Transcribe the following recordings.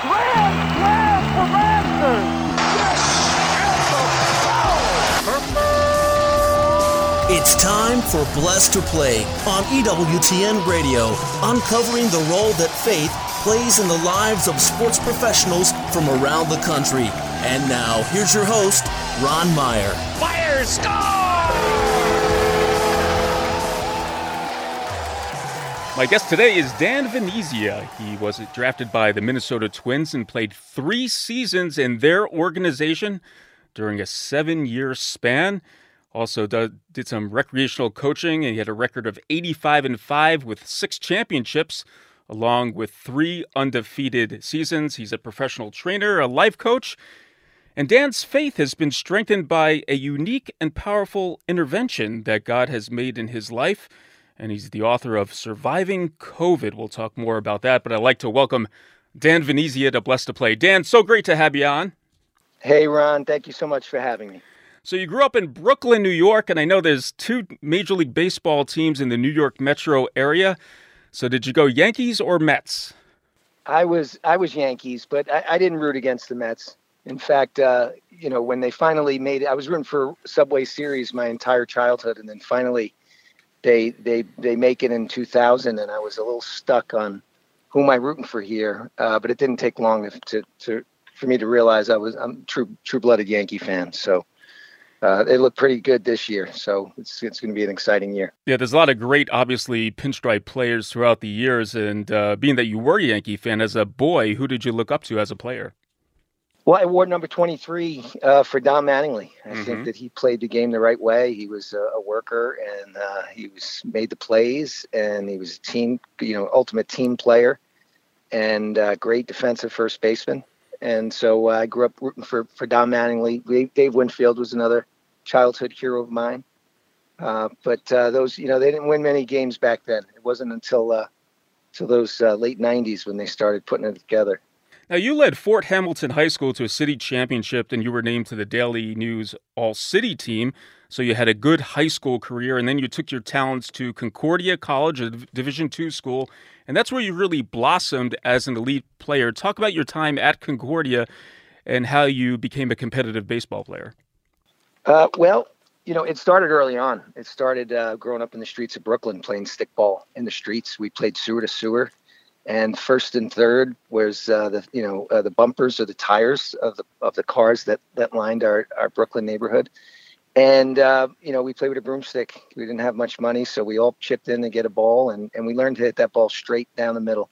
Grand slam for Masters! It's time for Blessed to Play on EWTN Radio, uncovering the role that faith plays in the lives of sports professionals from around the country. And now, here's your host, Ron Meyer. Fire score! My guest today is Dan Venezia. He was drafted by the Minnesota Twins and played three seasons in their organization during a seven year span. Also did some recreational coaching, and he had a record of 85 and 5 with six championships, along with three undefeated seasons. He's a professional trainer, a life coach, and Dan's faith has been strengthened by a unique and powerful intervention that God has made in his life. And he's the author of Surviving COVID. We'll talk more about that, but I'd like to welcome Dan Venezia to Blessed to Play. Dan, so great to have you on. Hey, Ron. Thank you so much for having me. So you grew up in Brooklyn, New York, and I know there's two Major League Baseball teams in the New York metro area. So did you go Yankees or Mets? I was I was Yankees, but I, I didn't root against the Mets. In fact, uh, you know, when they finally made it, I was rooting for Subway Series my entire childhood, and then finally they they they make it in 2000, and I was a little stuck on who am I rooting for here. Uh, but it didn't take long to, to for me to realize I was I'm true true blooded Yankee fan. So uh, they look pretty good this year. So it's it's going to be an exciting year. Yeah, there's a lot of great, obviously, pinstripe players throughout the years. And uh, being that you were a Yankee fan as a boy, who did you look up to as a player? Well, I wore number 23 uh, for Don Mattingly. I mm-hmm. think that he played the game the right way. He was a, a worker and uh, he was made the plays and he was a team, you know, ultimate team player and uh, great defensive first baseman. And so uh, I grew up rooting for, for Don Mattingly. Dave Winfield was another childhood hero of mine. Uh, but uh, those, you know, they didn't win many games back then. It wasn't until uh, until those uh, late '90s when they started putting it together. Now, you led Fort Hamilton High School to a city championship, and you were named to the Daily News All City team. So you had a good high school career, and then you took your talents to Concordia College, a Division two school, and that's where you really blossomed as an elite player. Talk about your time at Concordia and how you became a competitive baseball player. Uh, well, you know, it started early on. It started uh, growing up in the streets of Brooklyn, playing stickball in the streets. We played sewer to sewer, and first and third was uh, the you know uh, the bumpers or the tires of the of the cars that that lined our our Brooklyn neighborhood. And uh, you know, we played with a broomstick. We didn't have much money, so we all chipped in to get a ball, and and we learned to hit that ball straight down the middle.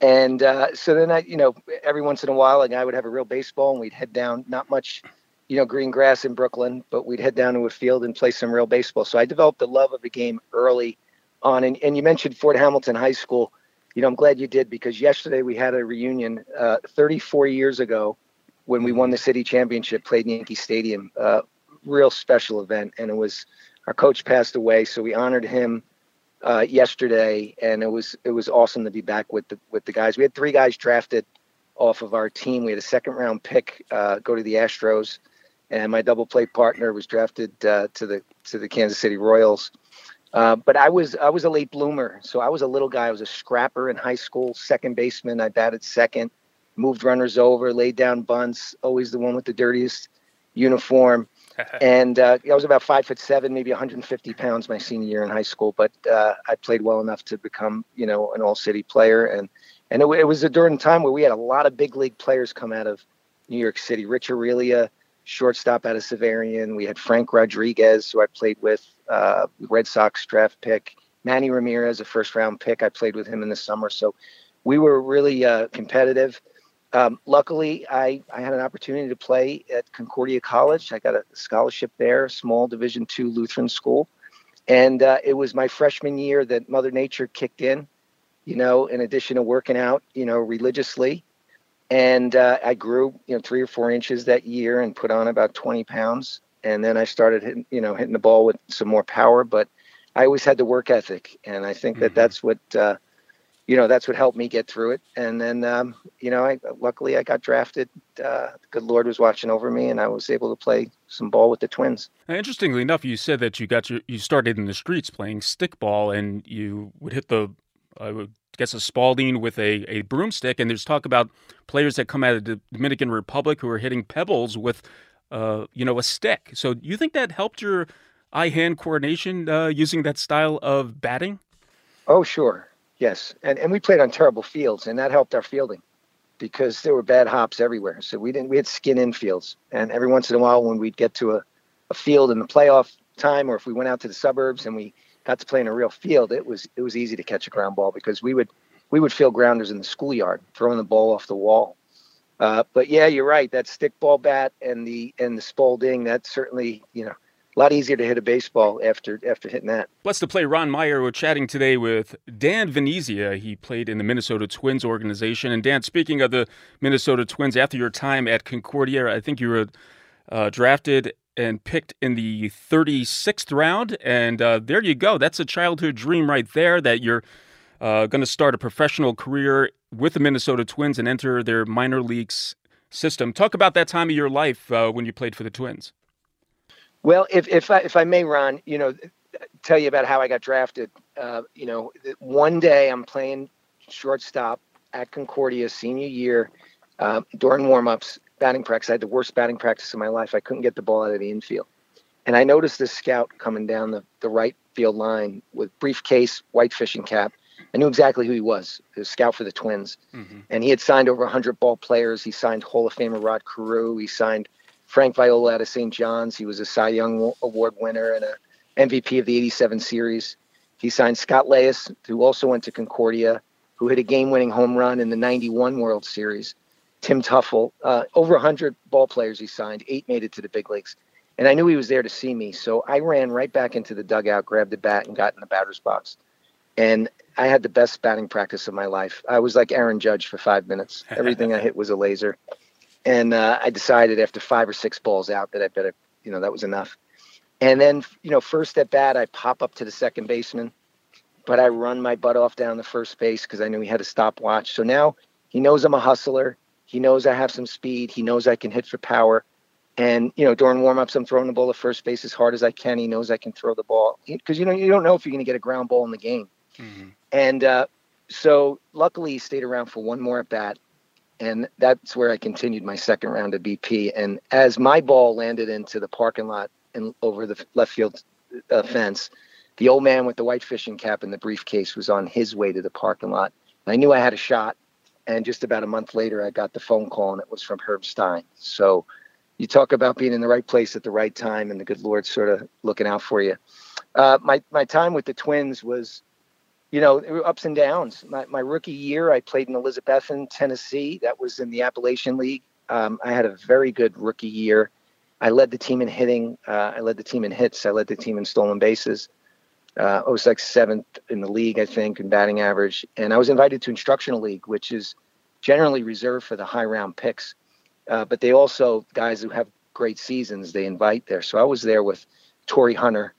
And uh, so then I, you know, every once in a while, like I would have a real baseball, and we'd head down. Not much you know, green grass in Brooklyn, but we'd head down to a field and play some real baseball. So I developed a love of the game early on. And, and you mentioned Fort Hamilton High School. You know, I'm glad you did because yesterday we had a reunion uh, 34 years ago when we won the city championship, played in Yankee Stadium. Uh, real special event. And it was our coach passed away. So we honored him uh, yesterday. And it was it was awesome to be back with the with the guys. We had three guys drafted off of our team. We had a second round pick uh, go to the Astros and my double play partner was drafted uh, to the to the Kansas City Royals. Uh, but I was I was a late bloomer, so I was a little guy. I was a scrapper in high school, second baseman. I batted second, moved runners over, laid down bunts. Always the one with the dirtiest uniform. and uh, I was about five foot seven, maybe 150 pounds my senior year in high school. But uh, I played well enough to become, you know, an all city player. And and it, it was a, during a time where we had a lot of big league players come out of New York City. Rich Aurilia, shortstop out of Xaverian. We had Frank Rodriguez, who I played with, uh, Red Sox draft pick. Manny Ramirez, a first round pick. I played with him in the summer. So we were really uh, competitive. Um, luckily, I, I had an opportunity to play at Concordia College. I got a scholarship there, small Division two Lutheran school. And uh, it was my freshman year that Mother Nature kicked in, you know, in addition to working out, you know, religiously and uh, I grew, you know, three or four inches that year and put on about 20 pounds. And then I started hitting, you know, hitting the ball with some more power. But I always had the work ethic, and I think that mm-hmm. that's what, uh, you know, that's what helped me get through it. And then, um, you know, I luckily I got drafted. Uh, the good Lord was watching over me, and I was able to play some ball with the Twins. Now, interestingly enough, you said that you got your, you started in the streets playing stickball, and you would hit the I would guess a Spalding with a, a broomstick, and there's talk about players that come out of the Dominican Republic who are hitting pebbles with, uh, you know, a stick. So do you think that helped your eye-hand coordination uh, using that style of batting? Oh, sure, yes, and and we played on terrible fields, and that helped our fielding because there were bad hops everywhere. So we didn't we had skin infields, and every once in a while when we'd get to a, a field in the playoff time, or if we went out to the suburbs and we got to play in a real field, it was it was easy to catch a ground ball because we would we would field grounders in the schoolyard, throwing the ball off the wall. Uh, but yeah, you're right. That stickball bat and the and the Spalding, that certainly you know a lot easier to hit a baseball after after hitting that. Blessed to play Ron Meyer. We're chatting today with Dan Venezia. He played in the Minnesota Twins organization. And Dan, speaking of the Minnesota Twins, after your time at Concordia, I think you were uh, drafted and picked in the 36th round. And uh, there you go. That's a childhood dream right there that you're uh, going to start a professional career with the Minnesota Twins and enter their minor leagues system. Talk about that time of your life uh, when you played for the Twins. Well, if if I, if I may, Ron, you know, tell you about how I got drafted. Uh, you know, one day I'm playing shortstop at Concordia senior year uh, during warmups, batting practice. I had the worst batting practice of my life. I couldn't get the ball out of the infield. And I noticed this scout coming down the, the right field line with briefcase, white fishing cap. I knew exactly who he was. He was scout for the Twins. Mm-hmm. And he had signed over 100 ball players. He signed Hall of Famer Rod Carew. He signed Frank Viola out of St. John's. He was a Cy Young Award winner and a MVP of the 87 series. He signed Scott Leius, who also went to Concordia, who hit a game winning home run in the 91 World Series. Tim Teufel, uh, over 100 ball players he signed, eight made it to the big leagues. And I knew he was there to see me. So I ran right back into the dugout, grabbed the bat, and got in the batter's box. And I had the best batting practice of my life. I was like Aaron Judge for five minutes. Everything I hit was a laser. And uh, I decided after five or six balls out that I better, you know, that was enough. And then, you know, first at bat, I pop up to the second baseman, but I run my butt off down the first base because I knew he had a stopwatch. So now he knows I'm a hustler. He knows I have some speed. He knows I can hit for power. And you know, during warmups, I'm throwing the ball to first base as hard as I can. He knows I can throw the ball because you know you don't know if you're going to get a ground ball in the game. Mm-hmm. And uh, so, luckily, he stayed around for one more at bat, and that's where I continued my second round of BP. And as my ball landed into the parking lot and over the left field uh, fence, the old man with the white fishing cap and the briefcase was on his way to the parking lot. And I knew I had a shot. And just about a month later, I got the phone call, and it was from Herb Stein. So you talk about being in the right place at the right time, and the good Lord sort of looking out for you. Uh, my my time with the Twins was, you know, ups and downs. My, my rookie year, I played in Elizabethton, Tennessee. That was in the Appalachian League. Um, I had a very good rookie year. I led the team in hitting. Uh, I led the team in hits. I led the team in stolen bases. Uh, I was like seventh in the league, I think, in batting average. And I was invited to instructional league, which is generally reserved for the high round picks. Uh, but they also guys who have great seasons they invite there. So I was there with Torii Hunter,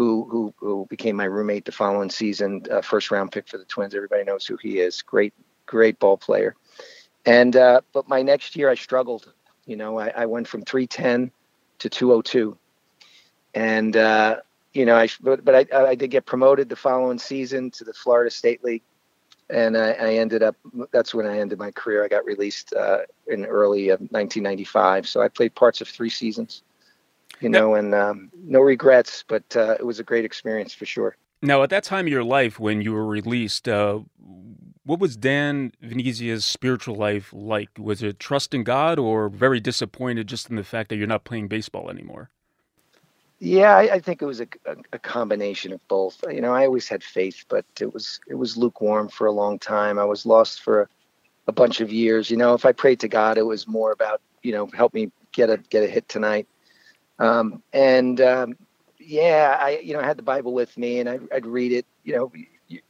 who who, who became my roommate the following season, uh, first round pick for the Twins. Everybody knows who he is. Great great ball player. And uh, but my next year I struggled. You know, I, I went from 310 to 202, and uh, you know, I but, but I, I did get promoted the following season to the Florida State League, and I, I ended up. That's when I ended my career. I got released uh, in early of 1995, so I played parts of three seasons. You know, and um, no regrets, but uh, it was a great experience for sure. Now, at that time of your life when you were released, uh, what was Dan Venezia's spiritual life like? Was it trust in God or very disappointed just in the fact that you're not playing baseball anymore? Yeah, I, I think it was a, a, a, combination of both. You know, I always had faith, but it was it was lukewarm for a long time. I was lost for a, a bunch of years. You know, if I prayed to God, it was more about you know help me get a get a hit tonight. Um, and um, yeah, I you know I had the Bible with me, and I, would read it. You know, you,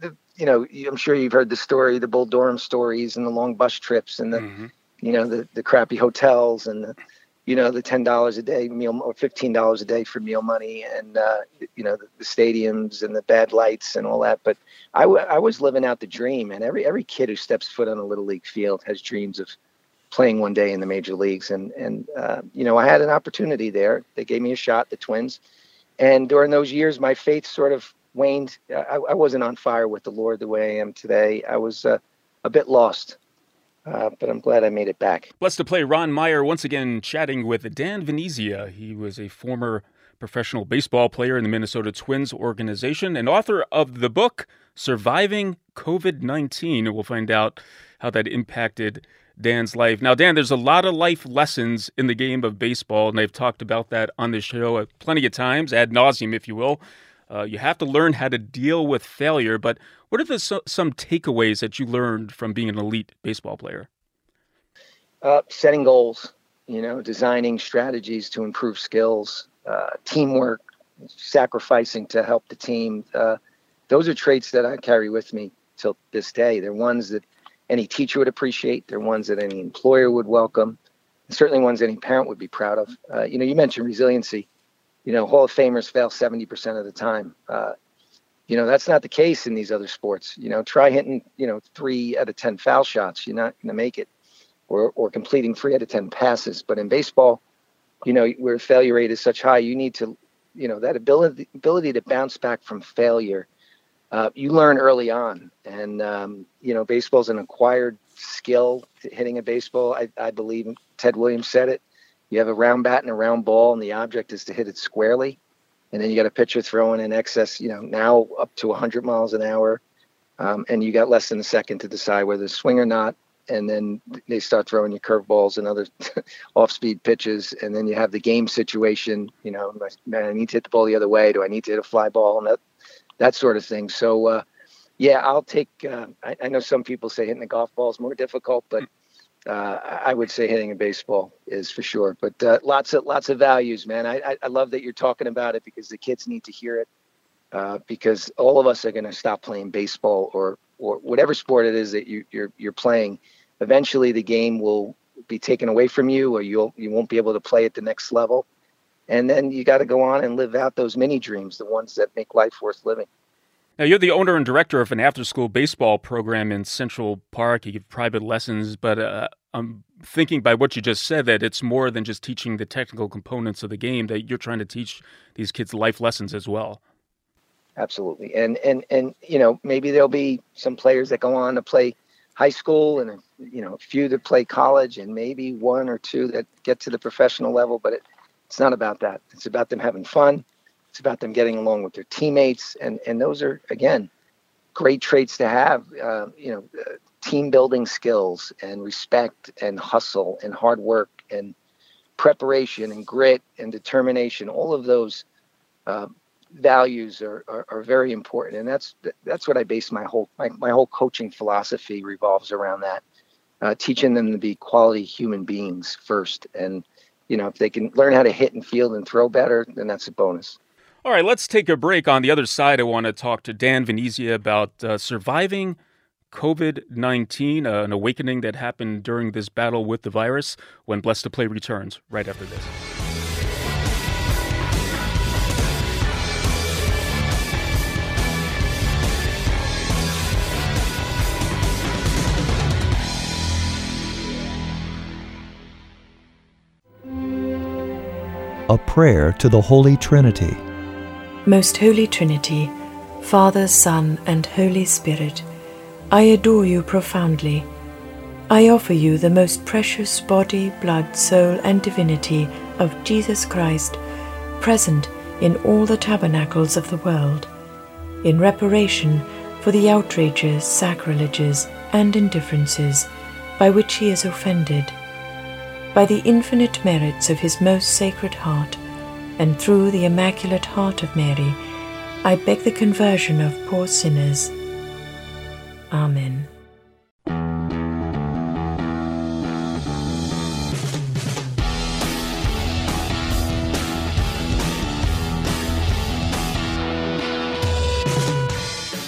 the, you know, I'm sure you've heard the story, the Bull Durham stories, and the long bus trips, and the mm-hmm. you know the the crappy hotels, and the you know the ten dollars a day meal or fifteen dollars a day for meal money and uh, you know the, the, stadiums and the bad lights and all that but I, w- I was living out the dream and every every kid who steps foot on a little league field has dreams of playing one day in the major leagues and and uh, you know I had an opportunity there they gave me a shot the twins and during those years my faith sort of waned. I, I, wasn't on fire with the Lord the way I am today. I was uh, a bit lost. Uh, but I'm glad I made it back. Blessed to play Ron Meyer once again chatting with Dan Venezia. He was a former professional baseball player in the Minnesota Twins organization and author of the book Surviving COVID 19. We'll find out how that impacted Dan's life. Now, Dan, there's a lot of life lessons in the game of baseball, and they've talked about that on the show plenty of times, ad nauseum, if you will. Uh, you have to learn how to deal with failure, but what are the, so, some takeaways that you learned from being an elite baseball player? Uh, setting goals, you know, designing strategies to improve skills, uh, teamwork, sacrificing to help the team. Uh, those are traits that I carry with me till this day. They're ones that any teacher would appreciate. They're ones that any employer would welcome. And certainly ones any parent would be proud of. Uh, you know, you mentioned resiliency. You know, Hall of Famers fail 70% of the time. Uh, you know, that's not the case in these other sports. You know, try hitting, you know, three out of 10 foul shots. You're not going to make it. Or, or completing three out of 10 passes. But in baseball, you know, where failure rate is such high, you need to, you know, that ability ability to bounce back from failure uh, you learn early on. And, um, you know, baseball's an acquired skill hitting a baseball. I, I believe Ted Williams said it. You have a round bat and a round ball, and the object is to hit it squarely. And then you got a pitcher throwing in excess, you know, now up to 100 miles an hour. Um, and you got less than a second to decide whether to swing or not. And then they start throwing you curveballs and other off-speed pitches, and then you have the game situation. You know, man, I need to hit the ball the other way. Do I need to hit a fly ball? And that that sort of thing. So, uh, yeah, I'll take. Uh, I, I, know some people say hitting a golf ball is more difficult, but uh, I would say hitting a baseball is for sure. But uh, lots of lots of values, man. I, I love that you're talking about it because the kids need to hear it. Uh, because all of us are going to stop playing baseball or or whatever sport it is that you, you're you're playing. Eventually, the game will be taken away from you, or you'll you won't be able to play at the next level and then you got to go on and live out those mini dreams, the ones that make life worth living. Now, you're the owner and director of an after school baseball program in Central Park. You give private lessons, but uh, I'm thinking by what you just said that it's more than just teaching the technical components of the game, that you're trying to teach these kids life lessons as well. Absolutely. And, and, and, you know, maybe there'll be some players that go on to play high school and, you know, a few that play college and maybe one or two that get to the professional level, but it, it's not about that. It's about them having fun. It's about them getting along with their teammates, and and those are again great traits to have. Uh, you know, uh, team building skills and respect and hustle and hard work and preparation and grit and determination. All of those uh, values are, are, are very important, and that's that's what I base my whole my, my whole coaching philosophy revolves around that. Uh, teaching them to be quality human beings first and you know, if they can learn how to hit and field and throw better, then that's a bonus. All right, let's take a break. On the other side, I want to talk to Dan Venezia about uh, surviving COVID 19, uh, an awakening that happened during this battle with the virus when Blessed to Play returns right after this. A prayer to the Holy Trinity. Most Holy Trinity, Father, Son, and Holy Spirit, I adore you profoundly. I offer you the most precious body, blood, soul, and divinity of Jesus Christ, present in all the tabernacles of the world, in reparation for the outrages, sacrileges, and indifferences by which he is offended by the infinite merits of his most sacred heart, and through the Immaculate Heart of Mary, I beg the conversion of poor sinners. Amen.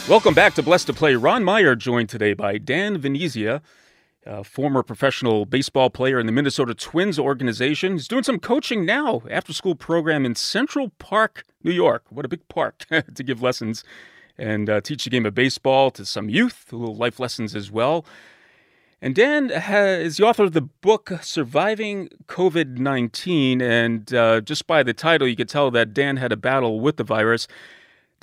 Welcome back to Blessed to Play. Ron Meyer joined today by Dan Venezia a former professional baseball player in the Minnesota Twins organization. He's doing some coaching now, after school program in Central Park, New York. What a big park to give lessons and uh, teach the game of baseball to some youth, a little life lessons as well. And Dan is the author of the book Surviving COVID 19. And uh, just by the title, you could tell that Dan had a battle with the virus.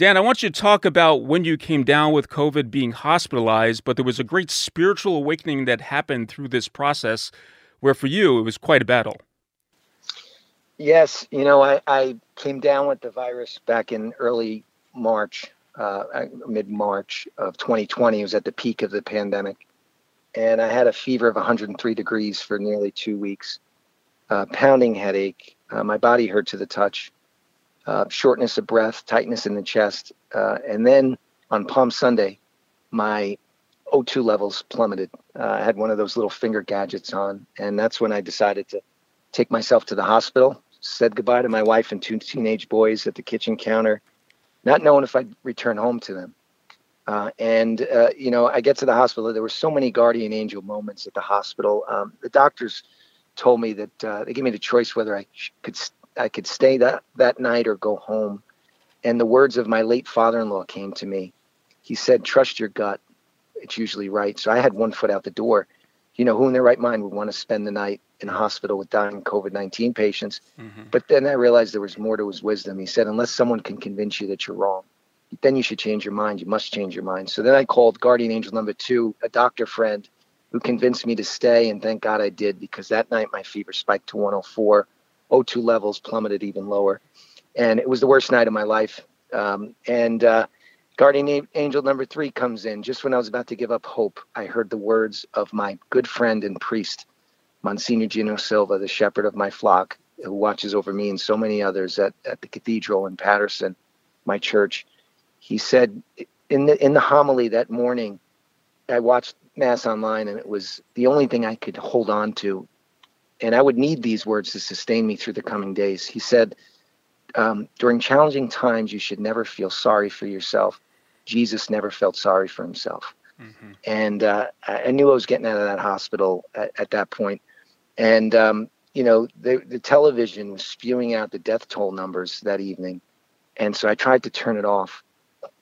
Dan, I want you to talk about when you came down with COVID being hospitalized, but there was a great spiritual awakening that happened through this process where for you it was quite a battle. Yes, you know, I, I came down with the virus back in early March, uh, mid March of 2020. It was at the peak of the pandemic. And I had a fever of 103 degrees for nearly two weeks, uh, pounding headache. Uh, my body hurt to the touch uh, shortness of breath, tightness in the chest. Uh, and then on Palm Sunday, my O2 levels plummeted. Uh, I had one of those little finger gadgets on, and that's when I decided to take myself to the hospital. Said goodbye to my wife and two teenage boys at the kitchen counter, not knowing if I'd return home to them. Uh, and uh, you know, I get to the hospital. There were so many guardian angel moments at the hospital. Um, the doctors told me that uh, they gave me the choice whether I could I could stay that that night or go home. And the words of my late father-in-law came to me. He said, "Trust your gut. It's usually right." So I had one foot out the door. You know, who in their right mind would want to spend the night in a hospital with dying COVID-19 patients? Mm-hmm. But then I realized there was more to his wisdom. He said, "Unless someone can convince you that you're wrong, then you should change your mind. You must change your mind." So then I called guardian angel number two, a doctor friend, who convinced me to stay, and thank God I did because that night my fever spiked to 104 O2 levels plummeted even lower. And it was the worst night of my life. Um, and uh, guardian angel number three comes in. Just when I was about to give up hope, I heard the words of my good friend and priest, Monsignor Geno Sylva, the shepherd of my flock, who watches over me and so many others at, at the cathedral in Paterson, my church. He said in the in the homily that morning, I watched Mass online, and it was the only thing I could hold on to and I would need these words to sustain me through the coming days. He said, um, During challenging times, you should never feel sorry for yourself. Jesus never felt sorry for himself. Mm-hmm. And uh, I knew I was getting out of that hospital at, at that point. And, um, you know, the, the television was spewing out the death toll numbers that evening. And so I tried to turn it off.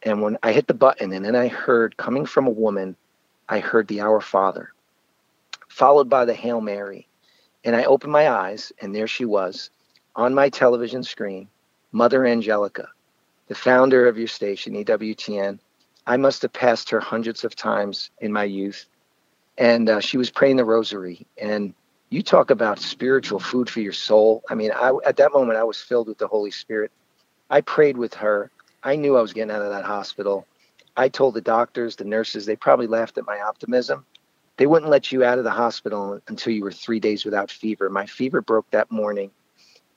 And when I hit the button, and then I heard coming from a woman, I heard the Our Father, followed by the Hail Mary and I opened my eyes, and there she was on my television screen, Mother Angelica, the founder of your station, EWTN. I must have passed her hundreds of times in my youth. And uh, she was praying the rosary. And you talk about spiritual food for your soul. I mean, I, at that moment, I was filled with the Holy Spirit. I prayed with her. I knew I was getting out of that hospital. I told the doctors, the nurses, they probably laughed at my optimism they wouldn't let you out of the hospital until you were three days without fever. My fever broke that morning,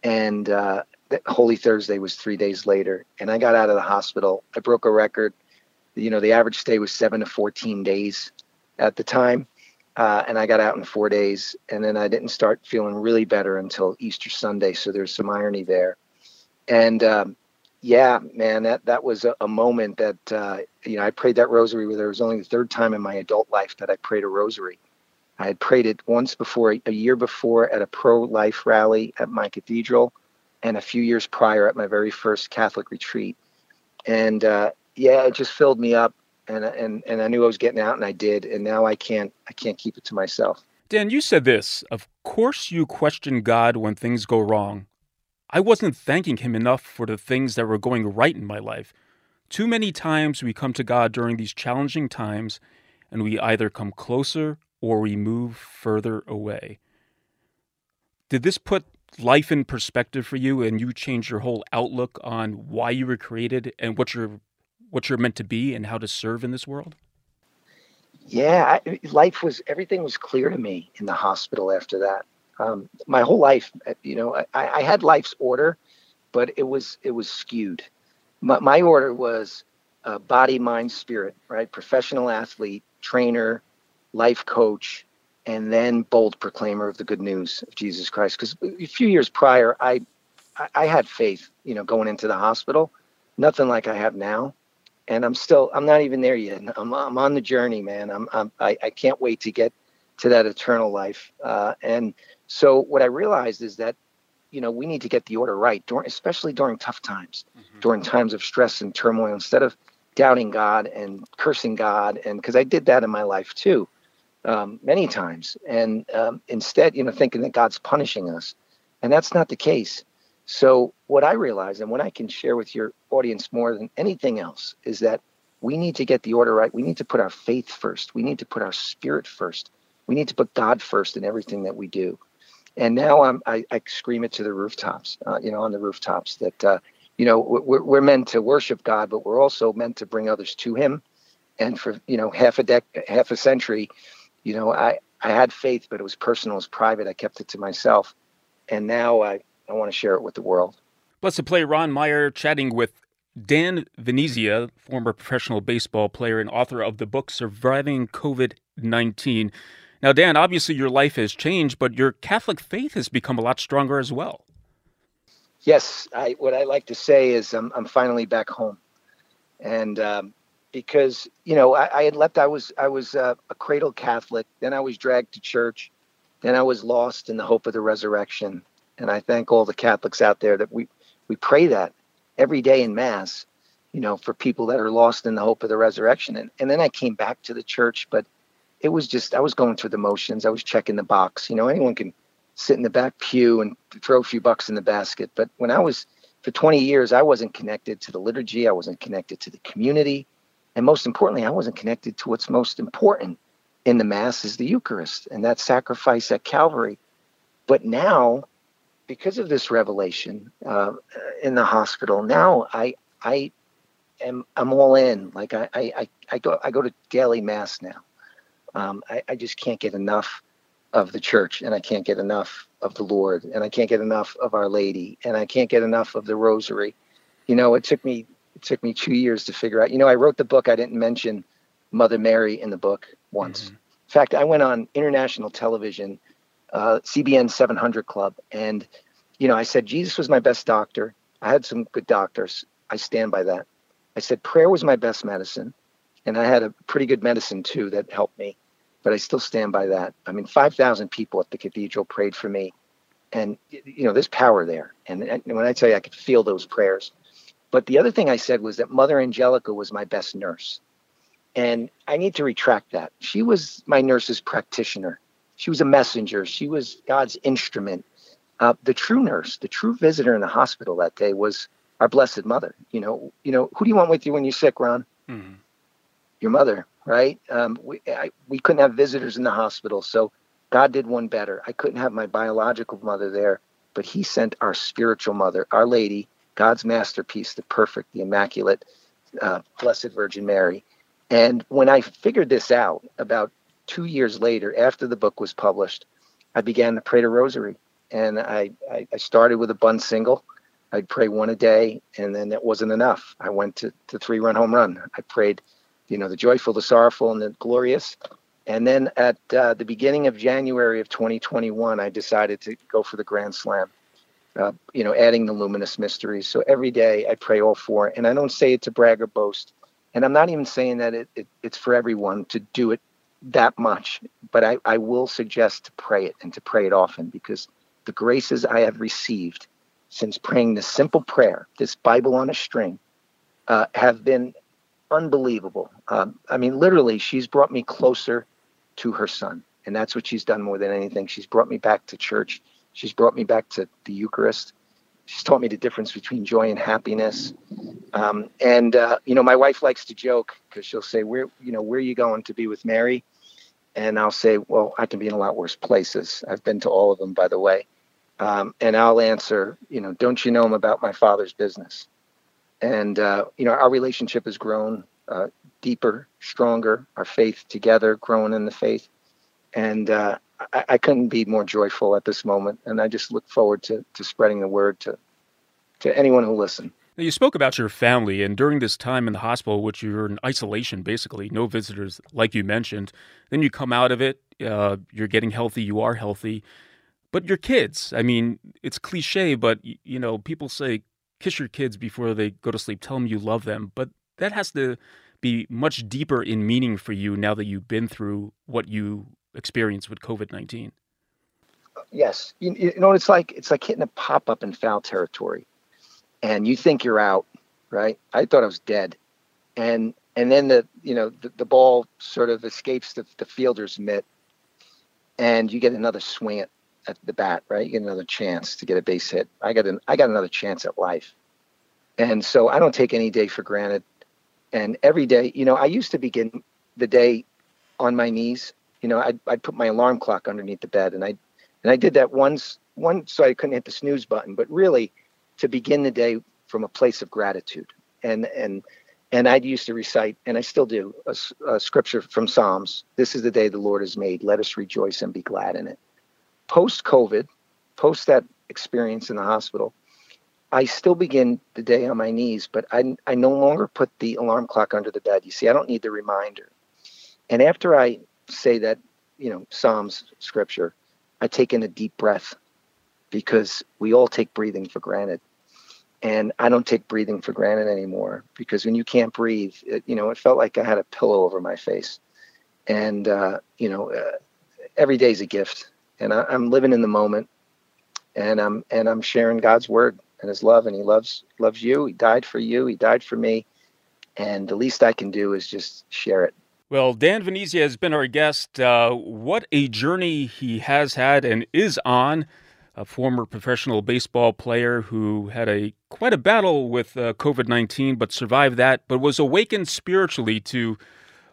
and uh, Holy Thursday was three days later. And I got out of the hospital. I broke a record. You know, the average stay was seven to 14 days at the time. Uh, and I got out in four days. And then I didn't start feeling really better until Easter Sunday. So there's some irony there. And um, yeah, man, that that was a, a moment that uh, you know I prayed that rosary. Where there was only the third time in my adult life that I prayed a rosary. I had prayed it once before, a year before, at a pro-life rally at my cathedral, and a few years prior at my very first Catholic retreat. And uh, yeah, it just filled me up, and and and I knew I was getting out, and I did. And now I can't I can't keep it to myself. Dan, you said this. Of course, you question God when things go wrong. I wasn't thanking Him enough for the things that were going right in my life. Too many times we come to God during these challenging times and we either come closer or we move further away. Did this put life in perspective for you and you change your whole outlook on why you were created and what you're what you're meant to be and how to serve in this world? Yeah, I, life was everything was clear to me in the hospital after that um, my whole life, you know, I, I, had life's order, but it was it was skewed. My, my order was uh, body, mind, spirit, right? Professional athlete, trainer, life coach, and then bold proclaimer of the good news of Jesus Christ. Because a few years prior, I I had faith, you know, going into the hospital, nothing like I have now. And I'm still, I'm not even there yet. I'm, I'm on the journey, man. I'm, I'm I, I can't wait to get to that eternal life. Uh, and so what I realized is that, you know, we need to get the order right, during, especially during tough times, mm-hmm. during times of stress and turmoil. Instead of doubting God and cursing God, and because I did that in my life too, um, many times, and um, instead, you know, thinking that God's punishing us, and that's not the case. So, what I realize and what I can share with your audience more than anything else is that we need to get the order right. We need to put our faith first. We need to put our spirit first. We need to put God first in everything that we do. And now I'm, I, I scream it to the rooftops, uh, you know, on the rooftops that, uh, you know, we're, we're meant to worship God, but we're also meant to bring others to Him. And for, you know, half a dec, half a century, you know, I, I had faith, but it was personal, it was private. I kept it to myself. And now I, I want to share it with the world. Blessed play Ron Meyer chatting with Dan Venezia, former professional baseball player and author of the book Surviving COVID 19. Now, Dan, obviously your life has changed, but your Catholic faith has become a lot stronger as well. Yes, I, what I like to say is I'm, I'm finally back home, and um, because you know I, I, had left, I was I was uh, a cradle Catholic, then I was dragged to church, then I was lost in the hope of the resurrection, and I thank all the Catholics out there that we we pray that every day in Mass, you know, for people that are lost in the hope of the resurrection, and and then I came back to the church, but it was just I was going through the motions. I was checking the box. You know, anyone can sit in the back pew and throw a few bucks in the basket. But when I was for 20 years, I wasn't connected to the liturgy. I wasn't connected to the community, and most importantly, I wasn't connected to what's most important in the Mass is the Eucharist and that sacrifice at Calvary. But now, because of this revelation uh, in the hospital, now I I am I'm all in. Like I I I go I go to daily Mass now. Um, I, I just can't get enough of the church and I can't get enough of the Lord and I can't get enough of Our Lady and I can't get enough of the Rosary. You know, it took me it took me two years to figure out. You know, I wrote the book. I didn't mention Mother Mary in the book once. Mm-hmm. In fact, I went on international television, uh, CBN 700 Club, and you know, I said Jesus was my best doctor. I had some good doctors. I stand by that. I said prayer was my best medicine, and I had a pretty good medicine too that helped me but I still stand by that. I mean, 5,000 people at the cathedral prayed for me. And, you know, there's power there. And, and when I tell you, I could feel those prayers. But the other thing I said was that Mother Angelica was my best nurse. And I need to retract that. She was my nurse's practitioner. She was a messenger. She was God's instrument. Uh, the true nurse, the true visitor in the hospital that day was our Blessed Mother. You know, you know, who do you want with you when you're sick, Ron? Mm-hmm. Your mother right? Um, we, I, we couldn't have visitors in the hospital. So God did one better. I couldn't have my biological mother there, but He sent our spiritual mother, Our Lady, God's masterpiece, the perfect, the immaculate, uh, Blessed Virgin Mary. And when I figured this out about two years later, after the book was published, I began to pray the rosary. And I, I, I started with a bun single. I'd pray one a day, and then that wasn't enough. I went to, to three run home run. I prayed you know, the joyful, the sorrowful, and the glorious. And then at uh, the beginning of January of 2021, I decided to go for the Grand Slam, uh, you know, adding the luminous mysteries. So every day I pray all four. And I don't say it to brag or boast. And I'm not even saying that it, it it's for everyone to do it that much, but I, I will suggest to pray it and to pray it often because the graces I have received since praying this simple prayer, this Bible on a string, uh, have been unbelievable. Um, I mean, literally, she's brought me closer to her son. And that's what she's done more than anything. She's brought me back to church. She's brought me back to the Eucharist. She's taught me the difference between joy and happiness. Um, and, uh, you know, my wife likes to joke because she'll say, where, you know, where are you going to be with Mary? And I'll say, well, I can be in a lot worse places. I've been to all of them, by the way. Um, and I'll answer, you know, don't you know I'm about my father's business? And uh, you know our relationship has grown uh, deeper, stronger. Our faith together, growing in the faith, and uh, I, I, couldn't be more joyful at this moment. And I just look forward to to spreading the word to to anyone who listen. Now, you spoke about your family, and during this time in the hospital, which you're in isolation, basically, no visitors, like you mentioned. Then you come out of it, uh, you're getting healthy, you are healthy, but your kids. I mean, it's cliche, but you know, people say kiss your kids before they go to sleep. Tell them you love them. But that has to be much deeper in meaning for you now that you've been through what you experienced with COVID 19. Uh, yes. You, you know, it's like, it's like hitting a pop up in foul territory and you think you're out, right? I thought I was dead. And, and then the, you know, the, the ball sort of escapes the, the fielder's mitt and you get another swing at, the bat, right? You get another chance to get a base hit. I got an I got another chance at life. And so I don't take any day for granted. And every day, you know, I used to begin the day on my knees. You know, I'd, I'd put my alarm clock underneath the bed and I and I did that once one so I couldn't hit the snooze button, but really to begin the day from a place of gratitude. And and and I'd used to recite, and I still do, a, a, scripture from Psalms. This is the day the Lord has made. Let us rejoice and be glad in it. Post COVID, post that experience in the hospital, I still begin the day on my knees, but I, I no longer put the alarm clock under the bed. You see, I don't need the reminder. And after I say that, you know, Psalms scripture, I take in a deep breath because we all take breathing for granted and I don't take breathing for granted anymore because when you can't breathe, it, you know, it felt like I had a pillow over my face, and uh, you know, uh, every day is a gift, and I, am living in the moment, and I'm and I'm sharing God's word and His love, and He loves loves you. He died for you. He died for me, and the least I can do is just share it. Well, Dan Venezia has been our guest. Uh, what a journey he has had and is on a former professional baseball player who had a quite a battle with uh, COVID nineteen, but survived that, but was awakened spiritually to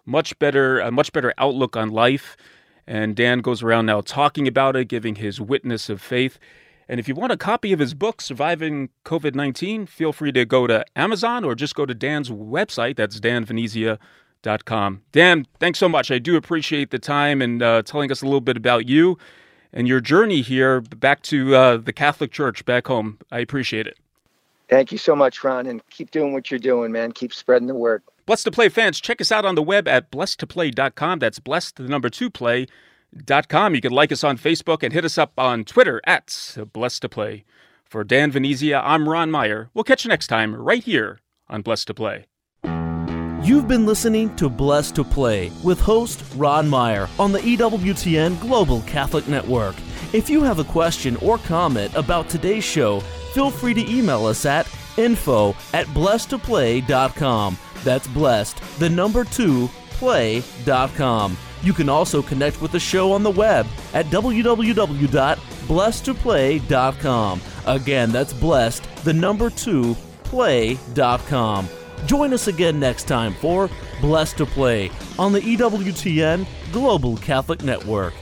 much better a much better outlook on life. And Dan goes around now talking about it, giving his witness of faith. And if you want a copy of his book, Surviving COVID 19, feel free to go to Amazon or just go to Dan's website. That's danvenezia.com. Dan, thanks so much. I do appreciate the time and uh, telling us a little bit about you and your journey here back to uh, the Catholic Church back home. I appreciate it. Thank you so much, Ron, and keep doing what you're doing, man. Keep spreading the word. Blessed to Play fans, check us out on the web at blessedtoplay.com. That's blessed, the number two play.com. You can like us on Facebook and hit us up on Twitter at Blessed to Play. For Dan Venezia, I'm Ron Meyer. We'll catch you next time right here on Blessed to Play. You've been listening to Blessed to Play with host Ron Meyer on the EWTN Global Catholic Network. If you have a question or comment about today's show, feel free to email us at info at blessedtoplay.com. That's blessed, the number two, play.com. You can also connect with the show on the web at www.blessedtoplay.com. Again, that's blessed, the number two, play.com. Join us again next time for Blessed to Play on the EWTN Global Catholic Network.